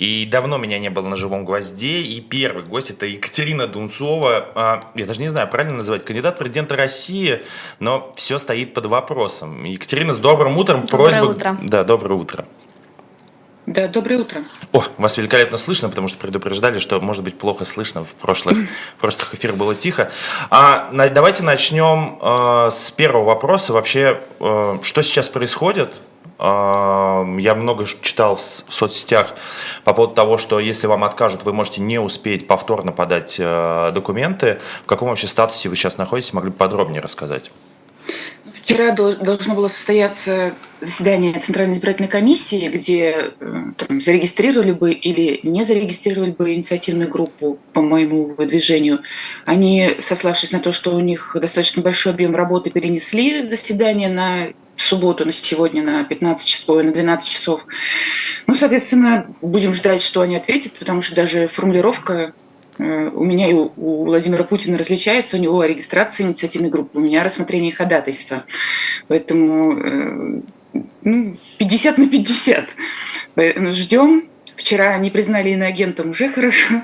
И давно меня не было на живом гвозде. И первый гость это Екатерина Дунцова. А, я даже не знаю, правильно называть, кандидат президента России, но все стоит под вопросом. Екатерина, с добрым утром. Доброе Просьба... утро. Да, доброе утро. Да, доброе утро. О, вас великолепно слышно, потому что предупреждали, что может быть плохо слышно. В прошлых, в прошлых эфирах было тихо. А, давайте начнем э, с первого вопроса. Вообще, э, что сейчас происходит? Я много читал в, в соцсетях по поводу того, что если вам откажут, вы можете не успеть повторно подать э, документы. В каком вообще статусе вы сейчас находитесь? Могли бы подробнее рассказать? Вчера должно было состояться заседание Центральной избирательной комиссии, где э, там, зарегистрировали бы или не зарегистрировали бы инициативную группу по моему выдвижению. Они, сославшись на то, что у них достаточно большой объем работы, перенесли заседание на субботу, на сегодня, на 15 часов, на 12 часов. Ну, соответственно, будем ждать, что они ответят, потому что даже формулировка Э, у меня и у Владимира Путина различается, у него регистрация инициативной группы, у меня рассмотрение ходатайства. Поэтому э, ну, 50 на 50. Ждем. Вчера не признали иноагентом, уже хорошо.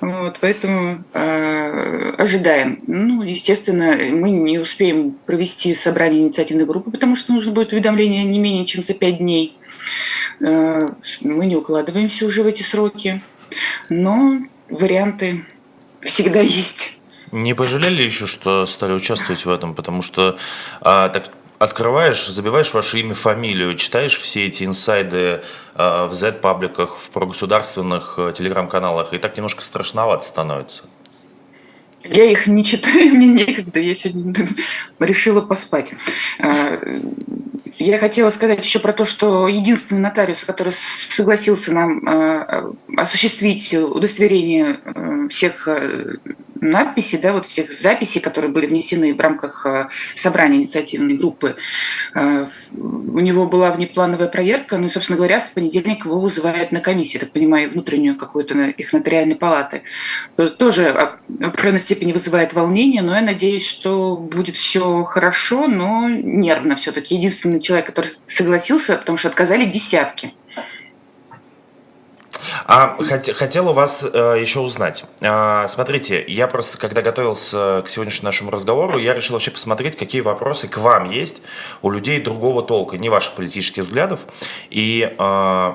Вот, поэтому э, ожидаем. Ну, естественно, мы не успеем провести собрание инициативной группы, потому что нужно будет уведомление не менее чем за пять дней. Э, мы не укладываемся уже в эти сроки. Но варианты всегда есть. Не пожалели еще, что стали участвовать в этом, потому что а, так открываешь, забиваешь ваше имя, фамилию, читаешь все эти инсайды а, в Z-пабликах, в прогосударственных а, телеграм-каналах, и так немножко страшновато становится. Я их не читаю, мне некогда, я сегодня решила поспать. А, я хотела сказать еще про то, что единственный нотариус, который согласился нам э, осуществить удостоверение э, всех э, надписей, да, вот всех записей, которые были внесены в рамках собрания инициативной группы, у него была внеплановая проверка, ну и, собственно говоря, в понедельник его вызывают на комиссию, так понимаю, внутреннюю какую-то их нотариальной палаты. Тоже в определенной степени вызывает волнение, но я надеюсь, что будет все хорошо, но нервно все-таки. Единственный человек, который согласился, потому что отказали десятки. А хот, хотел у вас э, еще узнать. А, смотрите, я просто, когда готовился к сегодняшнему нашему разговору, я решил вообще посмотреть, какие вопросы к вам есть у людей другого толка, не ваших политических взглядов. И э,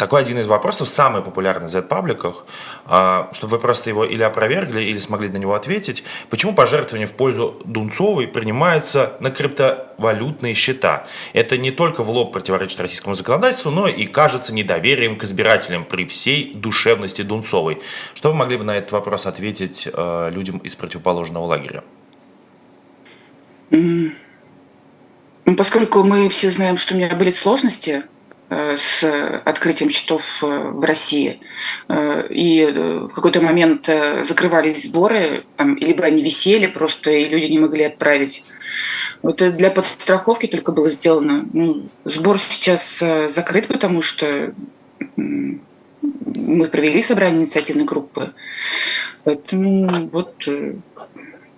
такой один из вопросов, самый популярный в Z-пабликах, а, чтобы вы просто его или опровергли, или смогли на него ответить. Почему пожертвования в пользу Дунцовой принимаются на криптовалютные счета? Это не только в лоб противоречит российскому законодательству, но и кажется недоверием к избирателям при всей душевности Дунцовой. Что вы могли бы на этот вопрос ответить а, людям из противоположного лагеря? Ну, поскольку мы все знаем, что у меня были сложности с открытием счетов э, в России. Э, и в какой-то момент закрывались сборы, там, либо они висели просто, и люди не могли отправить. Вот для подстраховки только было сделано. Ну, сбор сейчас закрыт, потому что мы провели собрание инициативной группы. Поэтому вот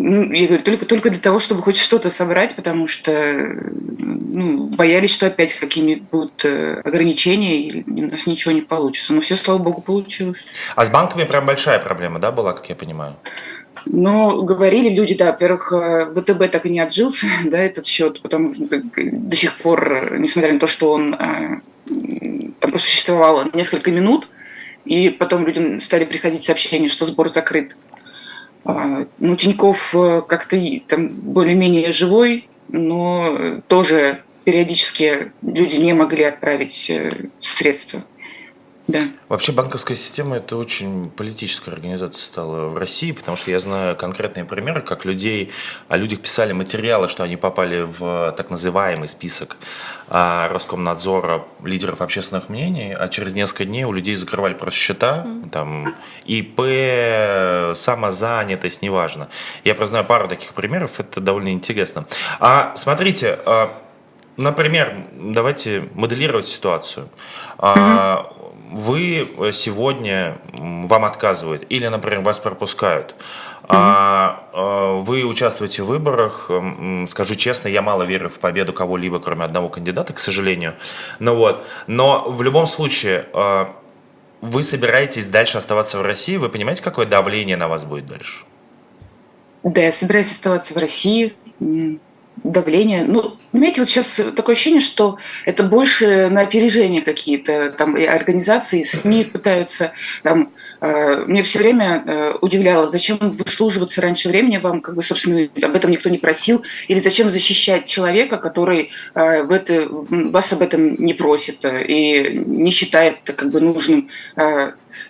ну, я говорю, только, только для того, чтобы хоть что-то собрать, потому что ну, боялись, что опять какими будут э, ограничения, и у нас ничего не получится. Но все, слава богу, получилось. А с банками прям большая проблема, да, была, как я понимаю? Но говорили люди, да, во-первых, э, ВТБ так и не отжился, да, этот счет, потому что до сих пор, несмотря на то, что он э, там просуществовал несколько минут, и потом людям стали приходить сообщения, что сбор закрыт. А, ну, Тиньков э, как-то там более-менее живой, но тоже периодически люди не могли отправить э, средства. Да. Вообще банковская система это очень политическая организация стала в России, потому что я знаю конкретные примеры, как людей, о людях писали материалы, что они попали в так называемый список а, Роскомнадзора лидеров общественных мнений, а через несколько дней у людей закрывали просто счета, mm. там ИП, самозанятость, неважно. Я просто знаю пару таких примеров, это довольно интересно. А смотрите, а, например, давайте моделировать ситуацию. Mm-hmm вы сегодня вам отказывают или, например, вас пропускают, а, а вы участвуете в выборах, скажу честно, я мало верю в победу кого-либо, кроме одного кандидата, к сожалению. Но ну вот, но в любом случае а, вы собираетесь дальше оставаться в России? Вы понимаете, какое давление на вас будет дальше? Да, я собираюсь оставаться в России давление. Ну, понимаете, вот сейчас такое ощущение, что это больше на опережение какие-то там и организации, СМИ пытаются там мне все время э, удивляло, зачем выслуживаться раньше времени, вам как бы, собственно, об этом никто не просил, или зачем защищать человека, который э, в это, вас об этом не просит и не считает как бы нужным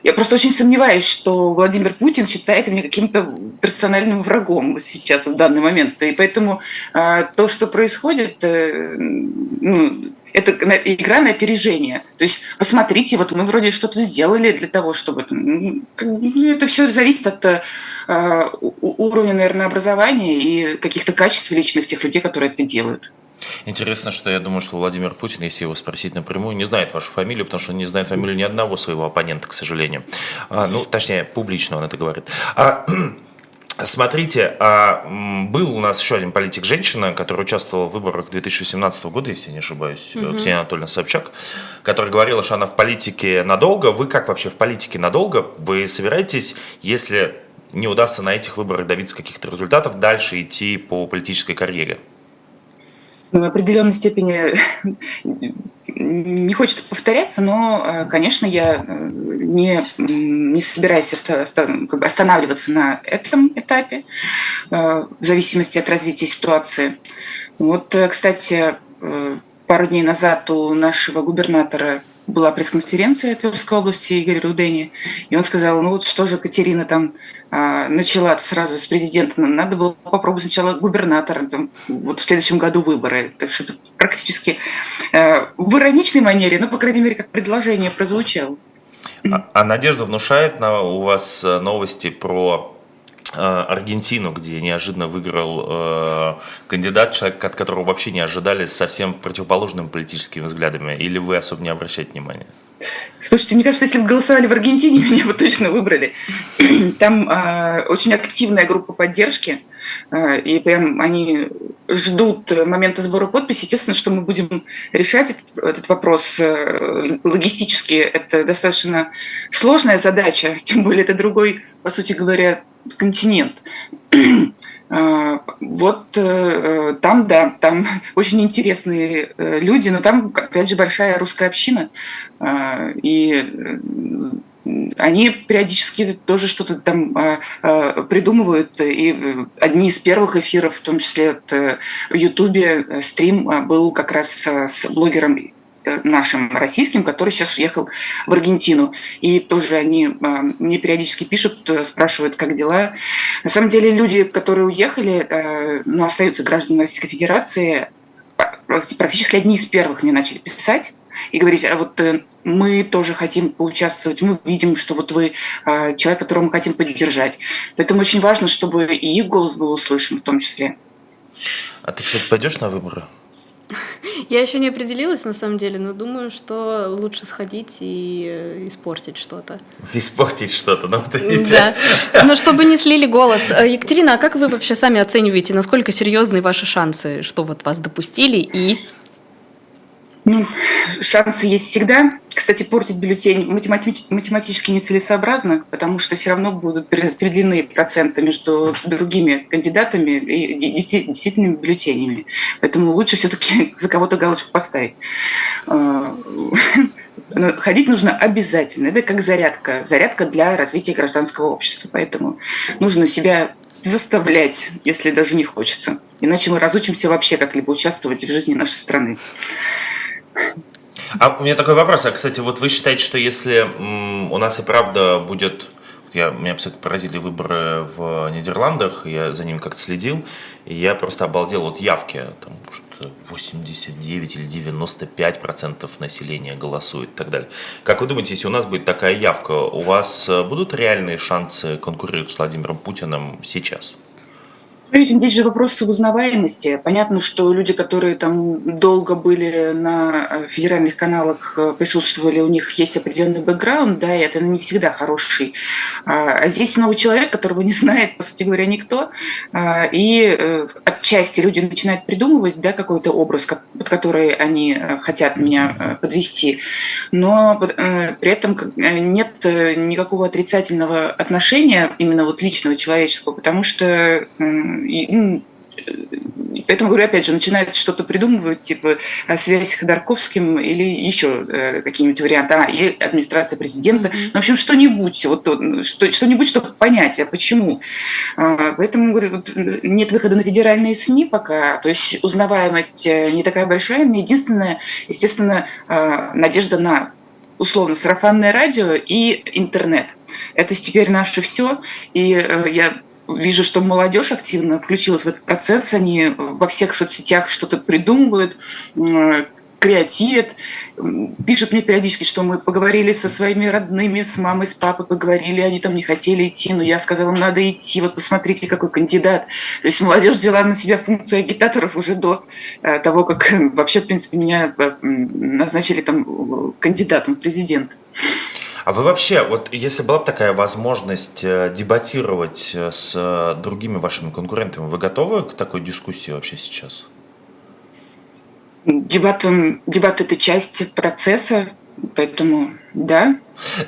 я просто очень сомневаюсь, что Владимир Путин считает меня каким-то персональным врагом сейчас, в данный момент. И поэтому то, что происходит, э, ну, это игра на опережение. То есть, посмотрите, вот мы вроде что-то сделали для того, чтобы... Ну, это все зависит от э, уровня, наверное, образования и каких-то качеств личных тех людей, которые это делают. Интересно, что я думаю, что Владимир Путин, если его спросить напрямую, не знает вашу фамилию, потому что он не знает фамилию ни одного своего оппонента, к сожалению. А, ну, точнее, публично он это говорит. А, Смотрите, а, был у нас еще один политик-женщина, которая участвовала в выборах 2018 года, если я не ошибаюсь, угу. Ксения Анатольевна Собчак, которая говорила, что она в политике надолго. Вы как вообще в политике надолго? Вы собираетесь, если не удастся на этих выборах добиться каких-то результатов, дальше идти по политической карьере? Определенной степени не хочется повторяться, но, э, конечно, я э, не, не собираюсь останавливаться на этом этапе э, в зависимости от развития ситуации. Вот, кстати, пару дней назад у нашего губернатора была пресс-конференция Тверской области Игоря Рудени, и он сказал, ну вот что же Катерина там а, начала сразу с президентом, надо было попробовать сначала губернатора, там, вот в следующем году выборы. Так что это практически э, в ироничной манере, но, по крайней мере, как предложение прозвучало. А, а надежда внушает на у вас э, новости про Аргентину, где неожиданно выиграл э, кандидат, человек, от которого вообще не ожидали, совсем противоположными политическими взглядами, или вы особо не обращаете внимания? Слушайте, мне кажется, если бы голосовали в Аргентине, меня бы точно выбрали. Там э, очень активная группа поддержки, э, и прям они ждут момента сбора подписей. Естественно, что мы будем решать этот, этот вопрос э, логистически. Это достаточно сложная задача, тем более это другой, по сути говоря, континент. А, вот э, там, да, там очень интересные э, люди, но там, опять же, большая русская община, а, и э, они периодически тоже что-то там а, придумывают. И одни из первых эфиров, в том числе в Ютубе, стрим был как раз с блогером Э, нашим российским, который сейчас уехал в Аргентину. И тоже они э, мне периодически пишут, э, спрашивают, как дела. На самом деле люди, которые уехали, ну, остаются гражданами Российской Федерации, практически одни из первых мне начали писать и говорить, а вот мы тоже хотим поучаствовать, мы видим, что вот вы человек, которого мы хотим поддержать. Поэтому очень важно, чтобы и их голос был услышан в том числе. А ты, кстати, пойдешь на выборы? Я еще не определилась, на самом деле, но думаю, что лучше сходить и э, испортить что-то. Испортить что-то, ну, вот видите. Да, но чтобы не слили голос. Э, Екатерина, а как вы вообще сами оцениваете, насколько серьезны ваши шансы, что вот вас допустили и ну, шансы есть всегда. Кстати, портить бюллетень математич- математически нецелесообразно, потому что все равно будут распределены проценты между другими кандидатами и действительными бюллетенями. Поэтому лучше все-таки за кого-то галочку поставить. А, ходить нужно обязательно. Это как зарядка. Зарядка для развития гражданского общества. Поэтому нужно себя заставлять, если даже не хочется. Иначе мы разучимся вообще как-либо участвовать в жизни нашей страны. А у меня такой вопрос. А, кстати, вот вы считаете, что если у нас и правда будет... Я, меня, кстати, поразили выборы в Нидерландах, я за ними как-то следил, и я просто обалдел от явки. Там, 89 или 95 процентов населения голосует и так далее. Как вы думаете, если у нас будет такая явка, у вас э, будут реальные шансы конкурировать с Владимиром Путиным сейчас? Здесь же вопрос узнаваемости. Понятно, что люди, которые там долго были на э, федеральных каналах, э, присутствовали, у них есть определенный бэкграунд, да, и это не всегда хороший. А, а здесь новый человек, которого не знает, по сути говоря, никто, а, и э, отчасти люди начинают придумывать, да, какой-то образ, под который они хотят меня подвести, но при этом нет никакого отрицательного отношения именно вот личного человеческого, потому что ну, Поэтому, говорю, опять же, начинает что-то придумывать, типа связь с Ходорковским или еще э, какие-нибудь варианты. А, и администрация президента. Ну, в общем, что-нибудь, вот, что, что-нибудь, чтобы понять, а почему. А, поэтому, говорю, вот, нет выхода на федеральные СМИ пока. То есть узнаваемость э, не такая большая. Единственное, естественно, э, надежда на условно сарафанное радио и интернет. Это теперь наше все. И э, я вижу, что молодежь активно включилась в этот процесс, они во всех соцсетях что-то придумывают, креативят, пишут мне периодически, что мы поговорили со своими родными, с мамой, с папой поговорили, они там не хотели идти, но я сказала, надо идти, вот посмотрите, какой кандидат. То есть молодежь взяла на себя функцию агитаторов уже до э, того, как вообще, в принципе, меня э, назначили там кандидатом в президент. А вы вообще, вот если была бы такая возможность э, дебатировать э, с э, другими вашими конкурентами, вы готовы к такой дискуссии вообще сейчас? Дебат, дебат – это часть процесса, поэтому да.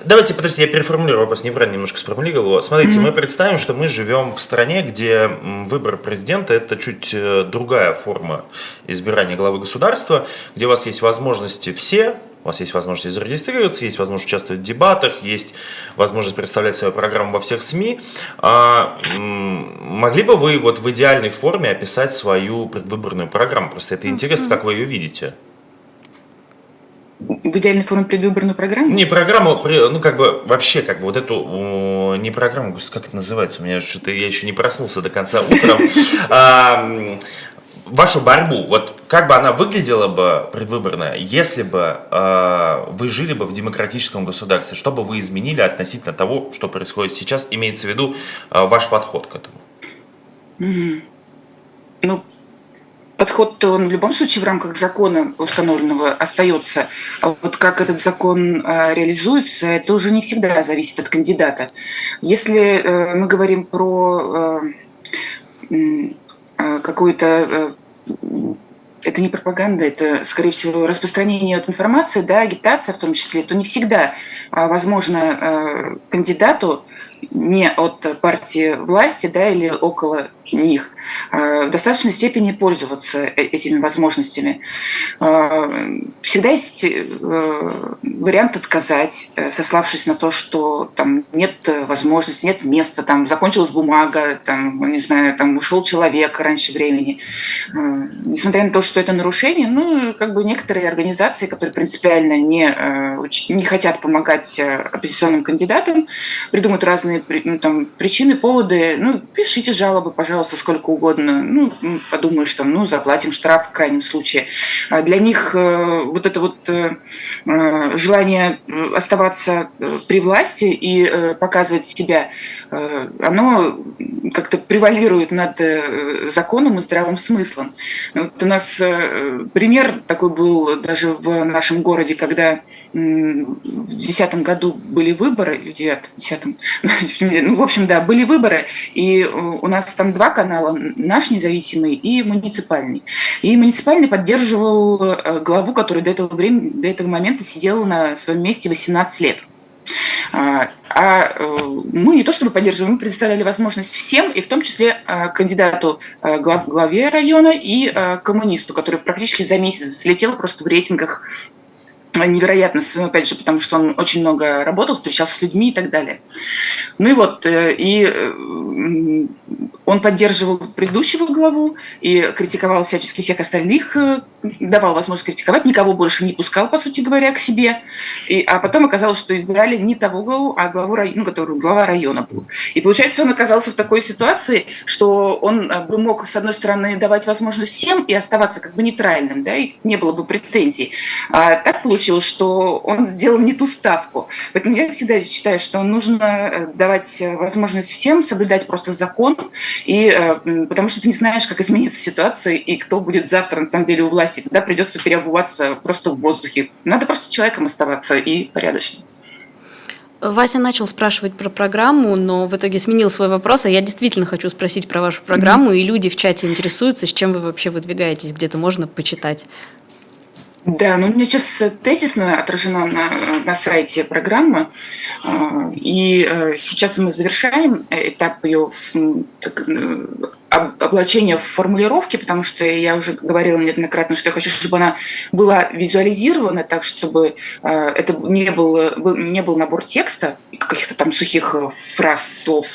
Давайте, подождите, я переформулирую вопрос, неправильно немножко сформулировал его. Смотрите, mm-hmm. мы представим, что мы живем в стране, где выбор президента – это чуть другая форма избирания главы государства, где у вас есть возможности все, у вас есть возможность зарегистрироваться, есть возможность участвовать в дебатах, есть возможность представлять свою программу во всех СМИ. А, могли бы вы вот в идеальной форме описать свою предвыборную программу? Просто это интересно, как вы ее видите. В идеальной форме предвыборную программу? Не программу, ну как бы вообще как бы вот эту, не программу, как это называется, у меня что-то, я еще не проснулся до конца утром. Вашу борьбу, вот как бы она выглядела бы предвыборная, если бы э, вы жили бы в демократическом государстве, что бы вы изменили относительно того, что происходит сейчас, имеется в виду э, ваш подход к этому? Mm-hmm. Ну, подход-то он в любом случае в рамках закона установленного остается. А вот как этот закон э, реализуется, это уже не всегда зависит от кандидата. Если э, мы говорим про Э, какую-то э, это не пропаганда, это, скорее всего, распространение от информации, да, агитация в том числе, то не всегда а, возможно э, кандидату не от партии власти да, или около них, а в достаточной степени пользоваться э, этими возможностями. А, всегда есть э, вариант отказать, э, сославшись на то, что там нет возможности, нет места, там закончилась бумага, там, не знаю, там ушел человек раньше времени. Несмотря на то, что это нарушение, ну, как бы некоторые организации, которые принципиально не, не хотят помогать оппозиционным кандидатам, придумают разные ну, там, причины, поводы. Ну, пишите жалобы, пожалуйста, пожалуйста, сколько угодно. Ну, подумаешь, там, ну, заплатим штраф в крайнем случае. А для них э, вот это вот э, э, желание оставаться при власти и показывать себя, оно как-то превалирует над законом и здравым смыслом. Вот у нас пример такой был даже в нашем городе, когда в 2010 году были выборы, в 2010, ну, в общем, да, были выборы, и у нас там два канала, наш независимый и муниципальный. И муниципальный поддерживал э, главу, который до этого, времени, до этого момента сидел на своем месте 18 лет. А, а э, мы не то чтобы поддерживаем, мы предоставляли возможность всем, и в том числе э, кандидату глав, главе района и коммунисту, который практически за месяц взлетел просто в рейтингах невероятно, опять же, потому что он очень много работал, встречался с людьми и так далее. Ну и вот, э, и э, он поддерживал предыдущего главу и критиковал всячески всех остальных, э, давал возможность критиковать, никого больше не пускал, по сути говоря, к себе. И, а потом оказалось, что избирали не того главу, а главу района, ну, который глава района был. И получается, он оказался в такой ситуации, что он бы мог, с одной стороны, давать возможность всем и оставаться как бы нейтральным, да, и не было бы претензий. А так получилось, получил, что он сделал не ту ставку. Поэтому я всегда считаю, что нужно э, давать возможность всем соблюдать просто закон, и, э, потому что ты не знаешь, как изменится ситуация и кто будет завтра на самом деле у власти. Тогда придется переобуваться просто в воздухе. Надо просто человеком оставаться и порядочным. Вася начал спрашивать про программу, но в итоге сменил свой вопрос, а я действительно хочу спросить про вашу программу, mm-hmm. и люди в чате интересуются, с чем вы вообще выдвигаетесь, где-то можно почитать. Да, ну у меня сейчас тезисно отражена на, на сайте программа, и э, сейчас мы завершаем этап ее облачения в формулировке, потому что я уже говорила неоднократно, что я хочу, чтобы она была визуализирована так, чтобы э, это не был, не был набор текста, каких-то там сухих фраз, слов,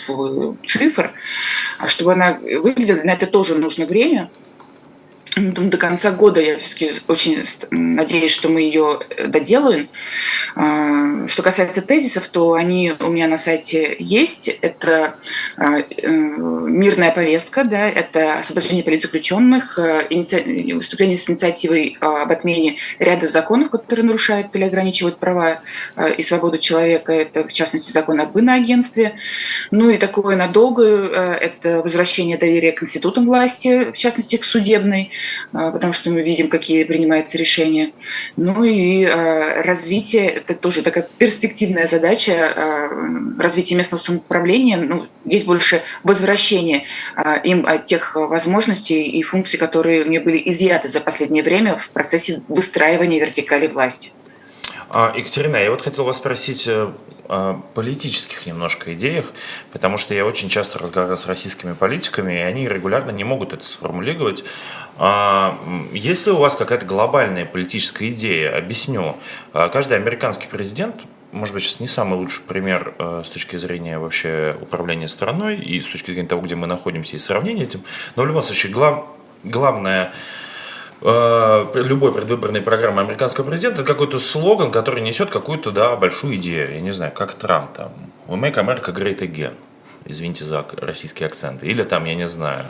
цифр, а чтобы она выглядела, на это тоже нужно время, до конца года я все-таки очень надеюсь, что мы ее э, доделаем. А, что касается тезисов, то они у меня на сайте есть. Это а, э, мирная повестка, да, это освобождение политзаключенных, э, выступление с инициативой об отмене ряда законов, которые нарушают или ограничивают права и свободу человека. Это, в частности, закон об иноагентстве. Ну и такое надолгое – это возвращение доверия к институтам власти, в частности, к судебной. А, потому что мы видим, какие принимаются решения. Ну и а, развитие, это тоже такая перспективная задача, а, развитие местного самоуправления. Ну, здесь больше возвращение им тех возможностей и функций, которые у нее были изъяты за последнее время в процессе выстраивания вертикали власти. Екатерина, я вот хотел вас спросить э, о политических немножко идеях, потому что я очень часто разговариваю с российскими политиками, и они регулярно не могут это сформулировать. А, есть ли у вас какая-то глобальная политическая идея? Объясню. А, каждый американский президент может быть, сейчас не самый лучший пример э, с точки зрения вообще управления страной и с точки зрения того, где мы находимся и сравнения этим, но в любом случае глав, главное Э, любой предвыборной программы американского президента это какой-то слоган, который несет какую-то да, большую идею. Я не знаю, как Трамп там. We make America great again. Извините за российский акцент. Или там, я не знаю,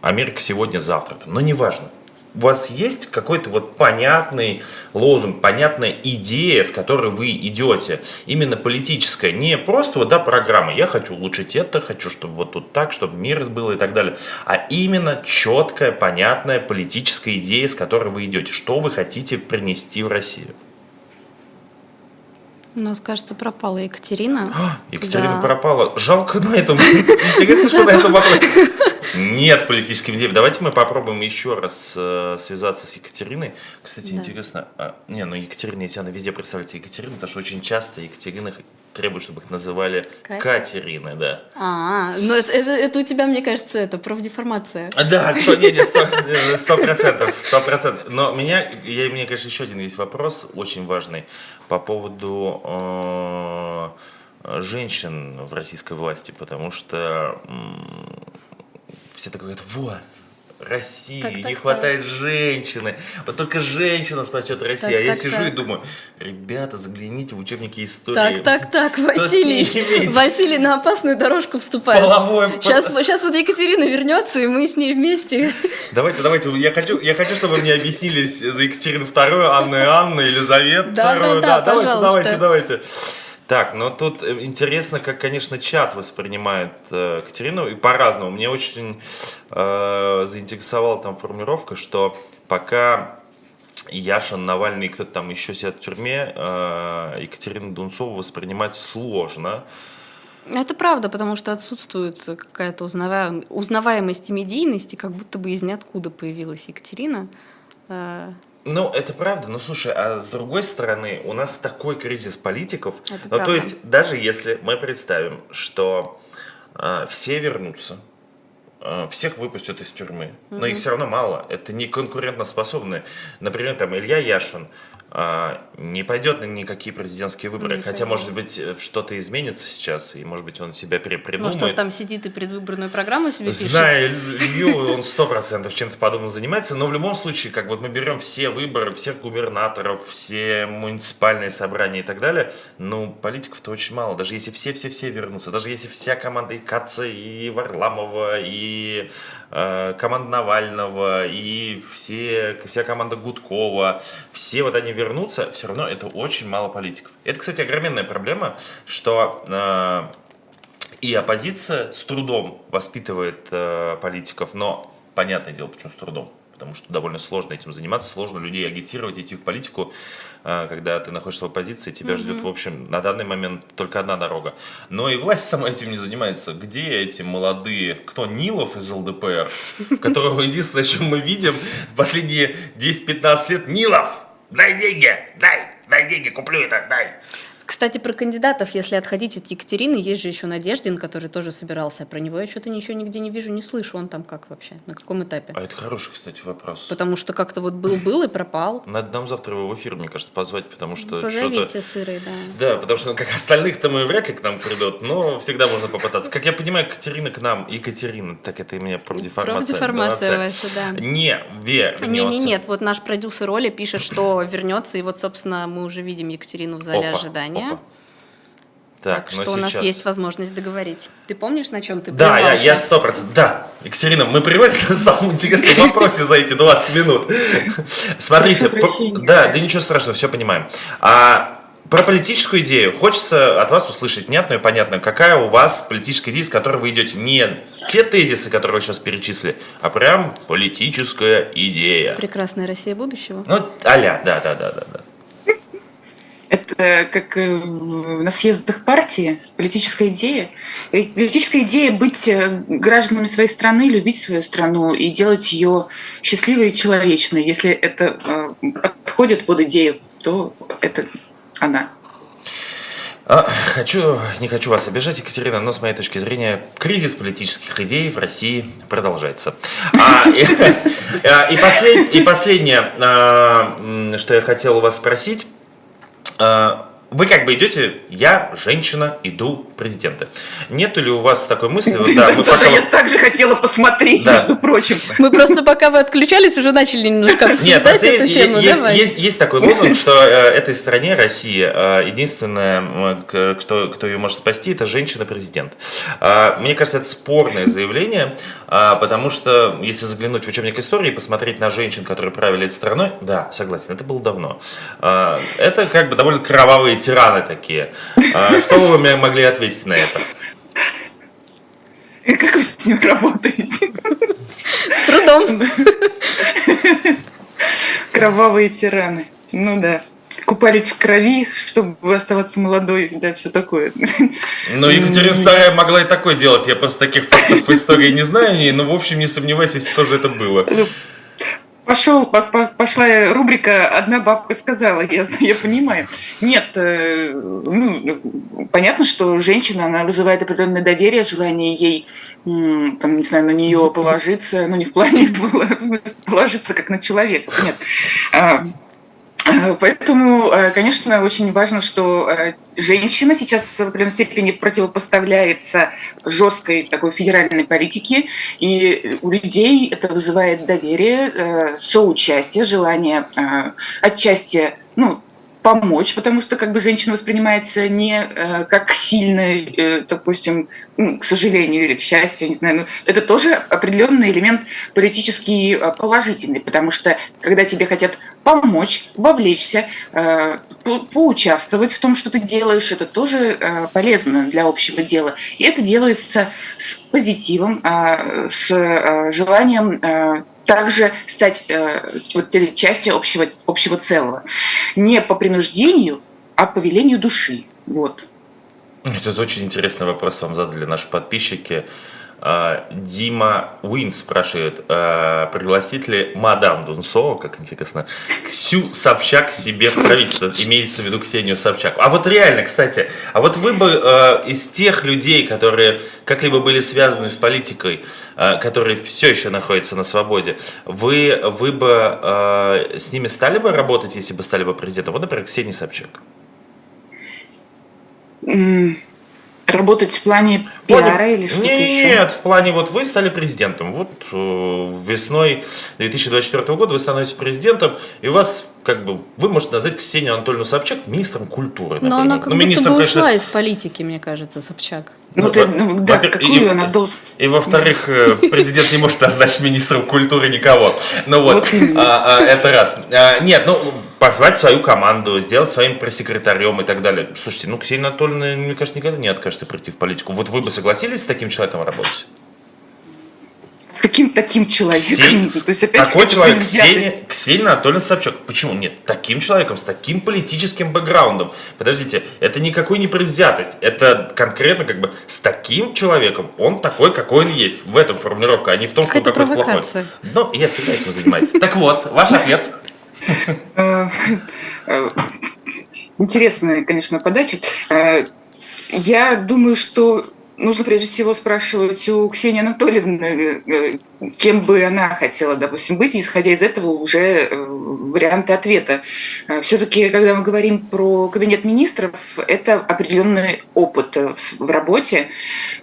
Америка сегодня, завтра. Но неважно. У вас есть какой-то вот понятный лозунг, понятная идея, с которой вы идете, именно политическая, не просто вот, да, программа, я хочу улучшить это, хочу, чтобы вот тут так, чтобы мир был и так далее, а именно четкая, понятная политическая идея, с которой вы идете, что вы хотите принести в Россию. У нас, кажется, пропала Екатерина. А, Екатерина да. пропала. Жалко на этом. Интересно, что на этом вопросе. Нет политических идей. Давайте мы попробуем еще раз э, связаться с Екатериной. Кстати, да. интересно. А, не, ну Екатерина и Татьяна везде представляете Екатерину, потому что очень часто Екатерина требуют, чтобы их называли Катя? Катерины, да. А, ну это, это, это у тебя, мне кажется, это профдеформация. Да, сто, не, не, сто процентов, сто процентов. Но меня, я, у меня, конечно, еще один есть вопрос, очень важный, по поводу э, женщин в российской власти, потому что э, все так говорят, вот, России, так, так, не хватает так. женщины. Вот только женщина спасет Россию. Так, а я так, сижу так. и думаю, ребята, загляните в учебники истории. Так, так, так, Василий, Василий на опасную дорожку вступает. Половой. Сейчас, сейчас вот Екатерина вернется, и мы с ней вместе. Давайте, давайте, я хочу, я хочу, чтобы мне объяснились за Екатерину вторую, Анну и Анну, Елизавету да. Да, да, да, давайте, давайте, давайте. Так, но тут э, интересно, как, конечно, чат воспринимает э, Катерину, и по-разному. Мне очень э, заинтересовала там формулировка, что пока Яшин, Навальный и кто-то там еще сидят в тюрьме, э, Екатерину Дунцову воспринимать сложно. Это правда, потому что отсутствует какая-то узнаваемость медийности, как будто бы из ниоткуда появилась Екатерина. Ну, это правда, но слушай, а с другой стороны, у нас такой кризис политиков. Это ну, правда. то есть, даже если мы представим, что э, все вернутся, э, всех выпустят из тюрьмы, угу. но их все равно мало, это не конкурентоспособные. Например, там Илья Яшин, не пойдет на никакие президентские выборы. Не Хотя, может быть, что-то изменится сейчас, и, может быть, он себя придумает. Может, он там сидит и предвыборную программу себе пишет? Зная Илью, он сто процентов чем-то подобным занимается, но в любом случае, как вот мы берем все выборы, всех губернаторов, все муниципальные собрания и так далее, ну, политиков-то очень мало. Даже если все-все-все вернутся, даже если вся команда и Каца, и Варламова, и э, команда Навального, и все, вся команда Гудкова, все вот они вернутся, все равно это очень мало политиков. Это, кстати, огроменная проблема, что э, и оппозиция с трудом воспитывает э, политиков, но понятное дело, почему с трудом потому что довольно сложно этим заниматься, сложно людей агитировать, идти в политику, э, когда ты находишься в оппозиции, тебя mm-hmm. ждет, в общем, на данный момент только одна дорога. Но и власть сама этим не занимается. Где эти молодые, кто Нилов из ЛДПР, которого единственное, чем мы видим последние 10-15 лет, Нилов, дай деньги, дай, дай деньги, куплю это, дай. Кстати, про кандидатов, если отходить от Екатерины, есть же еще Надеждин, который тоже собирался. Про него я что-то ничего нигде не вижу, не слышу. Он там как вообще? На каком этапе? А это хороший, кстати, вопрос. Потому что как-то вот был-был и пропал. Надо нам завтра его в эфир, мне кажется, позвать, потому что Позовите сырой, да. Да, потому что ну, как остальных-то мы вряд ли к нам придут, но всегда можно попытаться. Как я понимаю, Катерина к нам, Екатерина, так это и меня профдеформация. Профдеформация ваша, да. Не вернется. Не, не, нет, вот наш продюсер Оля пишет, что вернется, и вот, собственно, мы уже видим Екатерину в зале Опа. ожидания Опа. Так, так что сейчас... у нас есть возможность договорить. Ты помнишь, на чем ты Да, я сто процентов. Да, Екатерина, мы прервали на самом интересном вопросе за эти 20 минут. Смотрите, да, да ничего страшного, все понимаем. А про политическую идею хочется от вас услышать внятную и понятную, какая у вас политическая идея, с которой вы идете. Не те тезисы, которые вы сейчас перечислили, а прям политическая идея. Прекрасная Россия будущего. Ну, аля, да, да, да, да. да. Как э, на съездах партии, политическая идея. Политическая идея быть э, гражданами своей страны, любить свою страну и делать ее счастливой и человечной. Если это э, подходит под идею, то это она. А, хочу, не хочу вас обижать, Екатерина, но с моей точки зрения кризис политических идей в России продолжается. А, и, а, и, послед, и последнее, а, что я хотел у вас спросить. Uh, вы как бы идете, я, женщина, иду президента. Нету ли у вас такой мысли? Вот, да, мы пока... Я также хотела посмотреть, да. между прочим. Мы просто пока вы отключались, уже начали немножко обсуждать Нет, эту есть, тему. Есть, есть, есть такой лозунг, что э, этой стране, России, э, единственное, кто, кто ее может спасти, это женщина-президент. Э, мне кажется, это спорное заявление, э, потому что если заглянуть в учебник истории и посмотреть на женщин, которые правили этой страной, да, согласен, это было давно. Э, это как бы довольно кровавые тираны такие. А, что вы мне могли ответить на это? И как вы с ним работаете? С трудом. Кровавые тираны. Ну да. Купались в крови, чтобы оставаться молодой, да, все такое. Ну, Екатерина II могла и такое делать. Я просто таких фактов в истории не знаю, но, в общем, не сомневаюсь, если тоже это было. Ну, пошел, пошла рубрика «Одна бабка сказала», я, я понимаю. Нет, э, ну, понятно, что женщина, она вызывает определенное доверие, желание ей, там, не знаю, на нее положиться, ну, не в плане положиться как на человека, нет. Э, поэтому, э, конечно, очень важно, что э, женщина сейчас в определенной степени противопоставляется жесткой такой федеральной политике, и у людей это вызывает доверие, соучастие, желание отчасти, ну, помочь, потому что как бы женщина воспринимается не э, как сильная, э, допустим, ну, к сожалению или к счастью, не знаю, но это тоже определенный элемент политический э, положительный, потому что когда тебе хотят помочь, вовлечься, э, по поучаствовать в том, что ты делаешь, это тоже э, полезно для общего дела. И это делается с позитивом, э, с э, желанием э, также стать э, вот, частью общего, общего целого. Не по принуждению, а по велению души. Вот. Это очень интересный вопрос вам задали наши подписчики. А, Дима Уин спрашивает, а, пригласит ли мадам Дунцова, как интересно, Ксю Собчак себе в правительство, имеется в виду Ксению Собчак. А вот реально, кстати, а вот вы бы а, из тех людей, которые как-либо были связаны с политикой, которые все еще находятся на свободе, вы, вы бы с ними стали бы работать, если бы стали бы президентом? Вот, например, Ксения Собчак работать в плане пиара или что-то еще? Нет, в плане вот вы стали президентом. Вот э, весной 2024 года вы становитесь президентом, и у вас как бы вы можете назвать Ксению Анатольевну Собчак министром культуры. Например. Но она как ну, министром, бы ушла конечно... из политики, мне кажется, Собчак. Ну, ну, ты, ну да, какую и, она должен... И, во-вторых, э, президент не может назначить министром культуры никого. Ну вот, а, а, это раз. А, нет, ну, позвать свою команду, сделать своим пресс-секретарем и так далее. Слушайте, ну, Ксения Анатольевна, мне кажется, никогда не откажется прийти в политику. Вот вы бы согласились с таким человеком работать? С каким таким человеком? Ксень... То есть, опять Такой человек, Ксения, Ксения Анатольевна Собчак. Почему? Нет, таким человеком, с таким политическим бэкграундом. Подождите, это никакой не предвзятость. Это конкретно как бы с таким человеком. Он такой, какой он есть. В этом формулировка, а не в том, что он какой-то плохой. Ну, я всегда этим занимаюсь. Так вот, ваш ответ. Интересная, конечно, подача. Э, я думаю, что нужно прежде всего спрашивать у Ксении Анатольевны, э, кем бы она хотела, допустим, быть, исходя из этого уже э, варианты ответа. Э, Все-таки, когда мы говорим про кабинет министров, это определенный опыт в работе,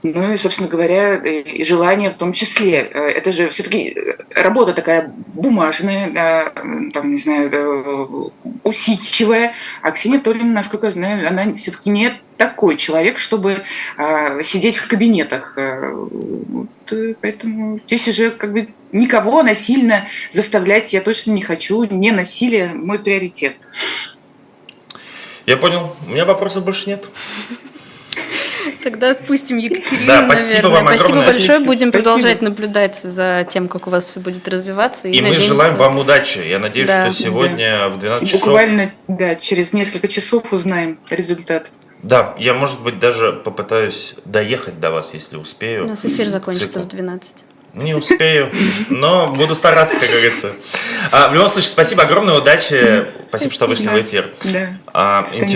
ну и, собственно говоря, и желание в том числе. Это же все-таки работа такая бумажная, там, не знаю, усидчивая, а Ксения Анатольевна, насколько я знаю, она все-таки не такой человек, чтобы э, сидеть в кабинетах. Э, вот, э, поэтому здесь уже как бы никого насильно заставлять я точно не хочу. Не насилие мой приоритет. Я понял. У меня вопросов больше нет. Тогда отпустим Екатерину, да, спасибо наверное. Вам спасибо большое. Отлично. Будем спасибо. продолжать наблюдать за тем, как у вас все будет развиваться. И, и мы желаем вам удачи. Я надеюсь, да. что сегодня да. в 12 часов... Буквально, да, через несколько часов узнаем результат. Да, я, может быть, даже попытаюсь доехать до вас, если успею. У нас эфир закончится Цикл. в 12. Не успею, но буду стараться, как говорится. А, в любом случае, спасибо огромное, удачи. Спасибо, спасибо. что вышли в эфир. Да. А,